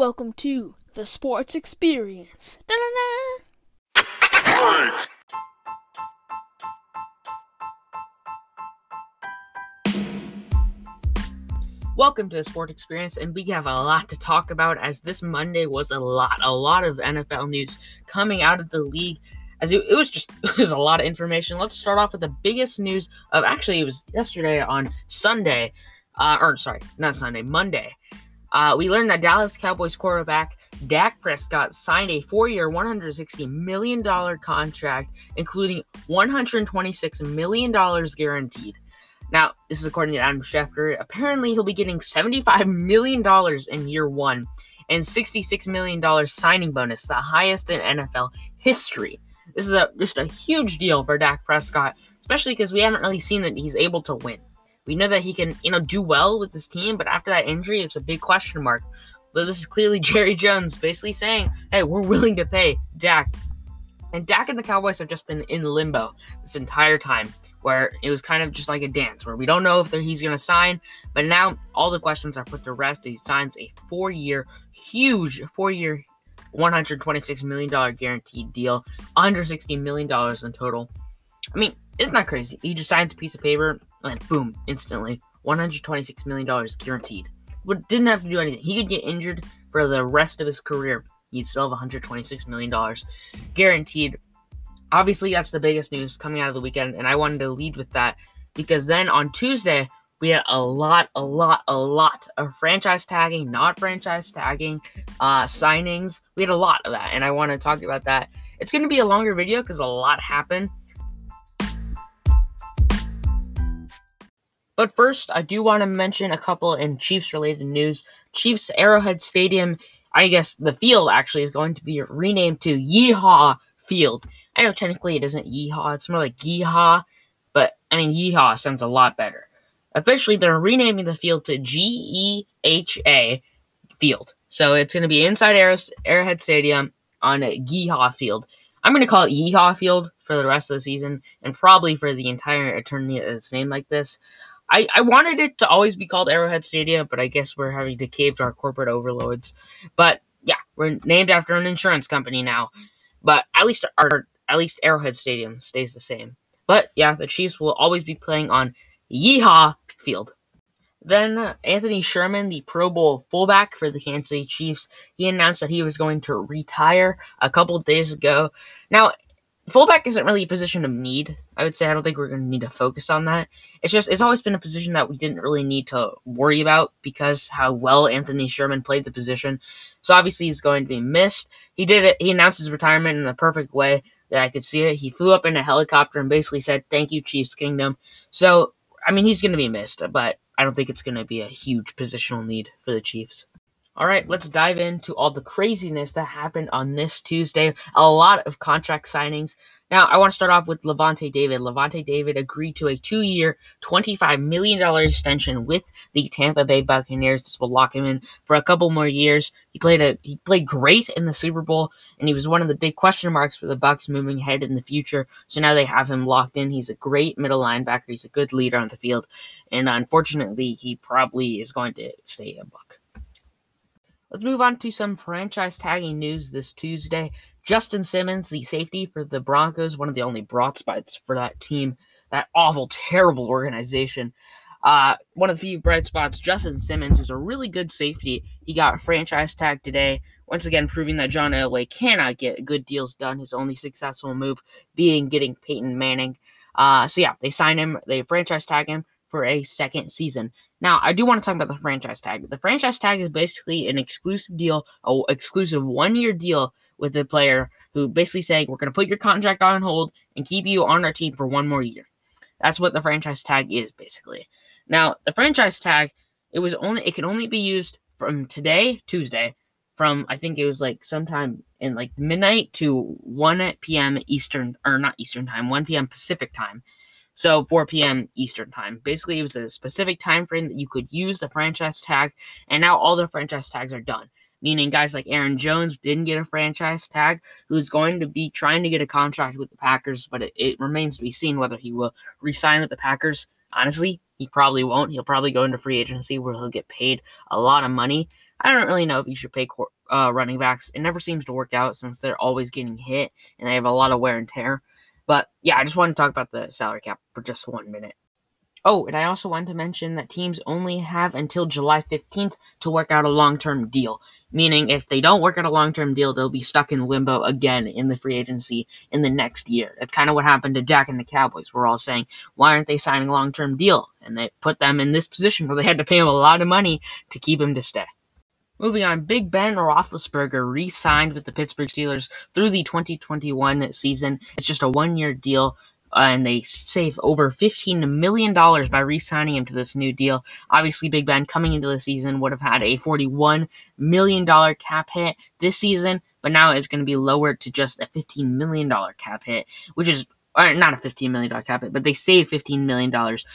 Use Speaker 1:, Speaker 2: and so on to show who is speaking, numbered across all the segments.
Speaker 1: Welcome to the Sports Experience. Da-da-da.
Speaker 2: Welcome to the Sport Experience, and we have a lot to talk about as this Monday was a lot, a lot of NFL news coming out of the league. As it, it was just, it was a lot of information. Let's start off with the biggest news of actually, it was yesterday on Sunday, uh, or sorry, not Sunday, Monday. Uh, we learned that Dallas Cowboys quarterback Dak Prescott signed a four-year, $160 million contract, including $126 million guaranteed. Now, this is according to Adam Schefter. Apparently, he'll be getting $75 million in year one and $66 million signing bonus, the highest in NFL history. This is a just a huge deal for Dak Prescott, especially because we haven't really seen that he's able to win. We know that he can, you know, do well with his team, but after that injury, it's a big question mark. But this is clearly Jerry Jones basically saying, hey, we're willing to pay Dak. And Dak and the Cowboys have just been in limbo this entire time where it was kind of just like a dance where we don't know if he's going to sign, but now all the questions are put to rest. He signs a four year, huge four year, $126 million guaranteed deal, $160 million in total. I mean, it's not crazy. He just signs a piece of paper and boom, instantly, $126 million guaranteed. But didn't have to do anything. He could get injured for the rest of his career. He'd still have $126 million guaranteed obviously that's the biggest news coming out of the weekend and i wanted to lead with that because then on tuesday we had a lot a lot a lot of franchise tagging not franchise tagging uh signings we had a lot of that and i want to talk about that it's going to be a longer video because a lot happened but first i do want to mention a couple in chiefs related news chiefs arrowhead stadium i guess the field actually is going to be renamed to yeehaw field I know technically it isn't yeehaw, it's more like yeehaw, but I mean yeehaw sounds a lot better. Officially, they're renaming the field to G E H A Field. So it's going to be inside Arrowhead Stadium on a Yeehaw Field. I'm going to call it Yeehaw Field for the rest of the season and probably for the entire eternity it's named like this. I, I wanted it to always be called Arrowhead Stadium, but I guess we're having to cave to our corporate overlords. But yeah, we're named after an insurance company now. But at least our at least Arrowhead Stadium stays the same. But yeah, the Chiefs will always be playing on Yeehaw Field. Then Anthony Sherman, the Pro Bowl fullback for the Kansas City Chiefs, he announced that he was going to retire a couple days ago. Now, fullback isn't really a position of need. I would say I don't think we're going to need to focus on that. It's just it's always been a position that we didn't really need to worry about because how well Anthony Sherman played the position. So obviously he's going to be missed. He did it. He announced his retirement in the perfect way that I could see it. He flew up in a helicopter and basically said, "Thank you, Chiefs Kingdom." So, I mean, he's going to be missed, but I don't think it's going to be a huge positional need for the Chiefs. All right, let's dive into all the craziness that happened on this Tuesday. A lot of contract signings. Now, I want to start off with Lavonte David. Lavonte David agreed to a two year, $25 million extension with the Tampa Bay Buccaneers. This will lock him in for a couple more years. He played a he played great in the Super Bowl, and he was one of the big question marks for the Bucs moving ahead in the future. So now they have him locked in. He's a great middle linebacker. He's a good leader on the field. And unfortunately, he probably is going to stay a Buck. Let's move on to some franchise tagging news this Tuesday. Justin Simmons, the safety for the Broncos, one of the only broad spots for that team, that awful, terrible organization. Uh, one of the few bright spots, Justin Simmons, who's a really good safety. He got franchise tag today, once again proving that John Elway cannot get good deals done. His only successful move being getting Peyton Manning. Uh, so yeah, they signed him, they franchise tag him for a second season. Now, I do want to talk about the franchise tag. The franchise tag is basically an exclusive deal, a exclusive one-year deal with a player who basically saying we're going to put your contract on hold and keep you on our team for one more year. That's what the franchise tag is basically. Now, the franchise tag, it was only it can only be used from today, Tuesday, from I think it was like sometime in like midnight to 1 p.m. Eastern or not Eastern time, 1 p.m. Pacific time. So 4 p.m. Eastern time. Basically, it was a specific time frame that you could use the franchise tag, and now all the franchise tags are done. Meaning, guys like Aaron Jones didn't get a franchise tag, who's going to be trying to get a contract with the Packers, but it, it remains to be seen whether he will resign with the Packers. Honestly, he probably won't. He'll probably go into free agency where he'll get paid a lot of money. I don't really know if you should pay uh, running backs. It never seems to work out since they're always getting hit and they have a lot of wear and tear. But yeah, I just want to talk about the salary cap for just one minute. Oh, and I also wanted to mention that teams only have until July 15th to work out a long term deal. Meaning, if they don't work out a long term deal, they'll be stuck in limbo again in the free agency in the next year. That's kind of what happened to Dak and the Cowboys. We're all saying, why aren't they signing a long term deal? And they put them in this position where they had to pay him a lot of money to keep him to stay. Moving on, Big Ben Roethlisberger re-signed with the Pittsburgh Steelers through the 2021 season. It's just a one-year deal, uh, and they save over $15 million by re-signing him to this new deal. Obviously, Big Ben coming into the season would have had a $41 million cap hit this season, but now it's going to be lowered to just a $15 million cap hit, which is or not a $15 million cap hit, but they save $15 million,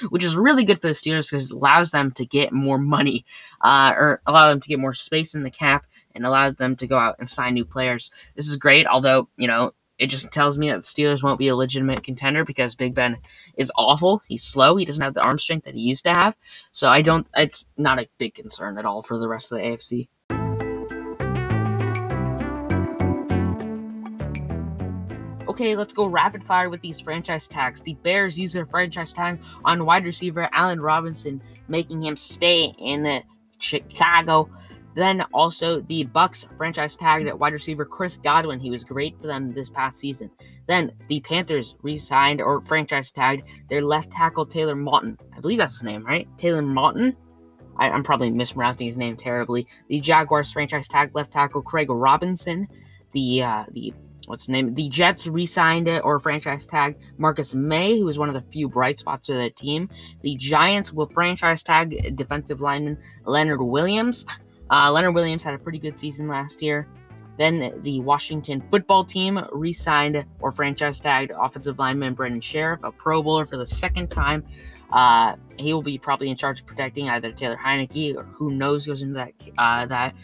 Speaker 2: which is really good for the Steelers because it allows them to get more money, uh, or allow them to get more space in the cap and allows them to go out and sign new players. This is great, although, you know, it just tells me that the Steelers won't be a legitimate contender because Big Ben is awful. He's slow. He doesn't have the arm strength that he used to have. So I don't, it's not a big concern at all for the rest of the AFC. Okay, let's go rapid fire with these franchise tags. The Bears use their franchise tag on wide receiver Allen Robinson, making him stay in Chicago. Then also the Bucs franchise tagged wide receiver Chris Godwin. He was great for them this past season. Then the Panthers re-signed or franchise tagged their left tackle Taylor Moton. I believe that's his name, right? Taylor Moton. I, am probably mispronouncing his name terribly. The Jaguars franchise tagged left tackle Craig Robinson. The uh, the what's the name? The Jets re-signed it or franchise tag Marcus Maye, who was one of the few bright spots of the team. The Giants will franchise tag defensive lineman Leonard Williams. Uh, Leonard Williams had a pretty good season last year. Then the Washington football team re-signed or franchise tagged offensive lineman Brandon Scherff, a Pro Bowler for the second time. Uh, he will be probably in charge of protecting either Taylor Heinicke or who knows goes into that uh, that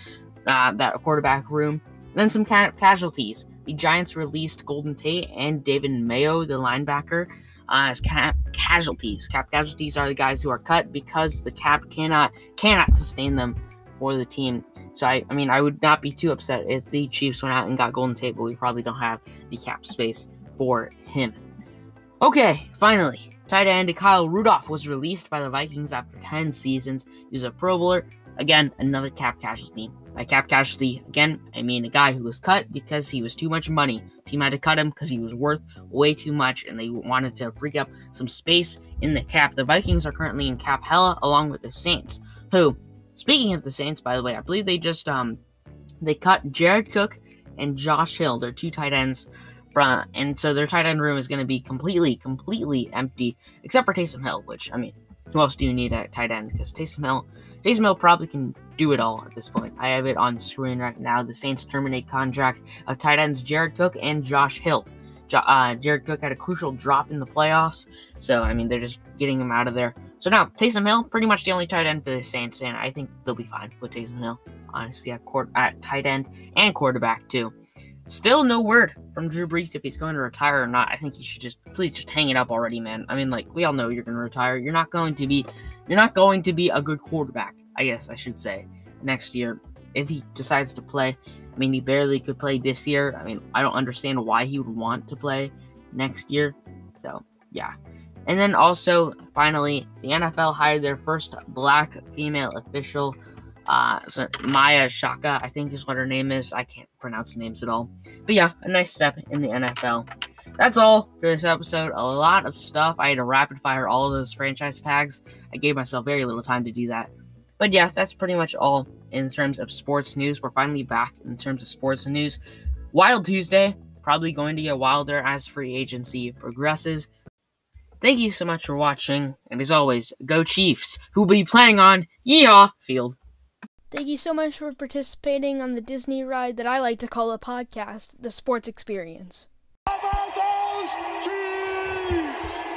Speaker 2: uh, that quarterback room. Then some ca- casualties. The Giants released Golden Tate and David Mayo, the linebacker, uh, as cap casualties. Cap casualties are the guys who are cut because the cap cannot cannot sustain them for the team. So I, I mean, I would not be too upset if the Chiefs went out and got Golden Tate, but we probably don't have the cap space for him. Okay, finally, tight end Kyle Rudolph was released by the Vikings after 10 seasons. He was a Pro Bowler. Again, another cap casualty. By cap casualty, again, I mean a guy who was cut because he was too much money. Team had to cut him because he was worth way too much, and they wanted to freak up some space in the cap. The Vikings are currently in cap hella along with the Saints, who, speaking of the Saints, by the way, I believe they just um they cut Jared Cook and Josh Hill, their two tight ends, from and so their tight end room is going to be completely, completely empty, except for Taysom Hill, which I mean, who else do you need at tight end? Because Taysom Hill Taysom Hill probably can do it all at this point. I have it on screen right now. The Saints terminate contract of tight ends Jared Cook and Josh Hill. Uh, Jared Cook had a crucial drop in the playoffs, so I mean they're just getting him out of there. So now Taysom Hill, pretty much the only tight end for the Saints, and I think they'll be fine with Taysom Hill. Honestly, at, court, at tight end and quarterback too. Still no word from Drew Brees if he's going to retire or not. I think he should just please just hang it up already, man. I mean, like we all know you're going to retire. You're not going to be you're not going to be a good quarterback. I guess I should say next year if he decides to play. I mean, he barely could play this year. I mean, I don't understand why he would want to play next year. So, yeah. And then also, finally, the NFL hired their first black female official uh, so Maya Shaka, I think is what her name is. I can't pronounce names at all. But yeah, a nice step in the NFL. That's all for this episode. A lot of stuff. I had to rapid fire all of those franchise tags. I gave myself very little time to do that. But yeah, that's pretty much all in terms of sports news. We're finally back in terms of sports news. Wild Tuesday, probably going to get wilder as free agency progresses. Thank you so much for watching, and as always, go Chiefs, who will be playing on Yeehaw Field.
Speaker 1: Thank you so much for participating on the Disney ride that I like to call a podcast, The Sports Experience.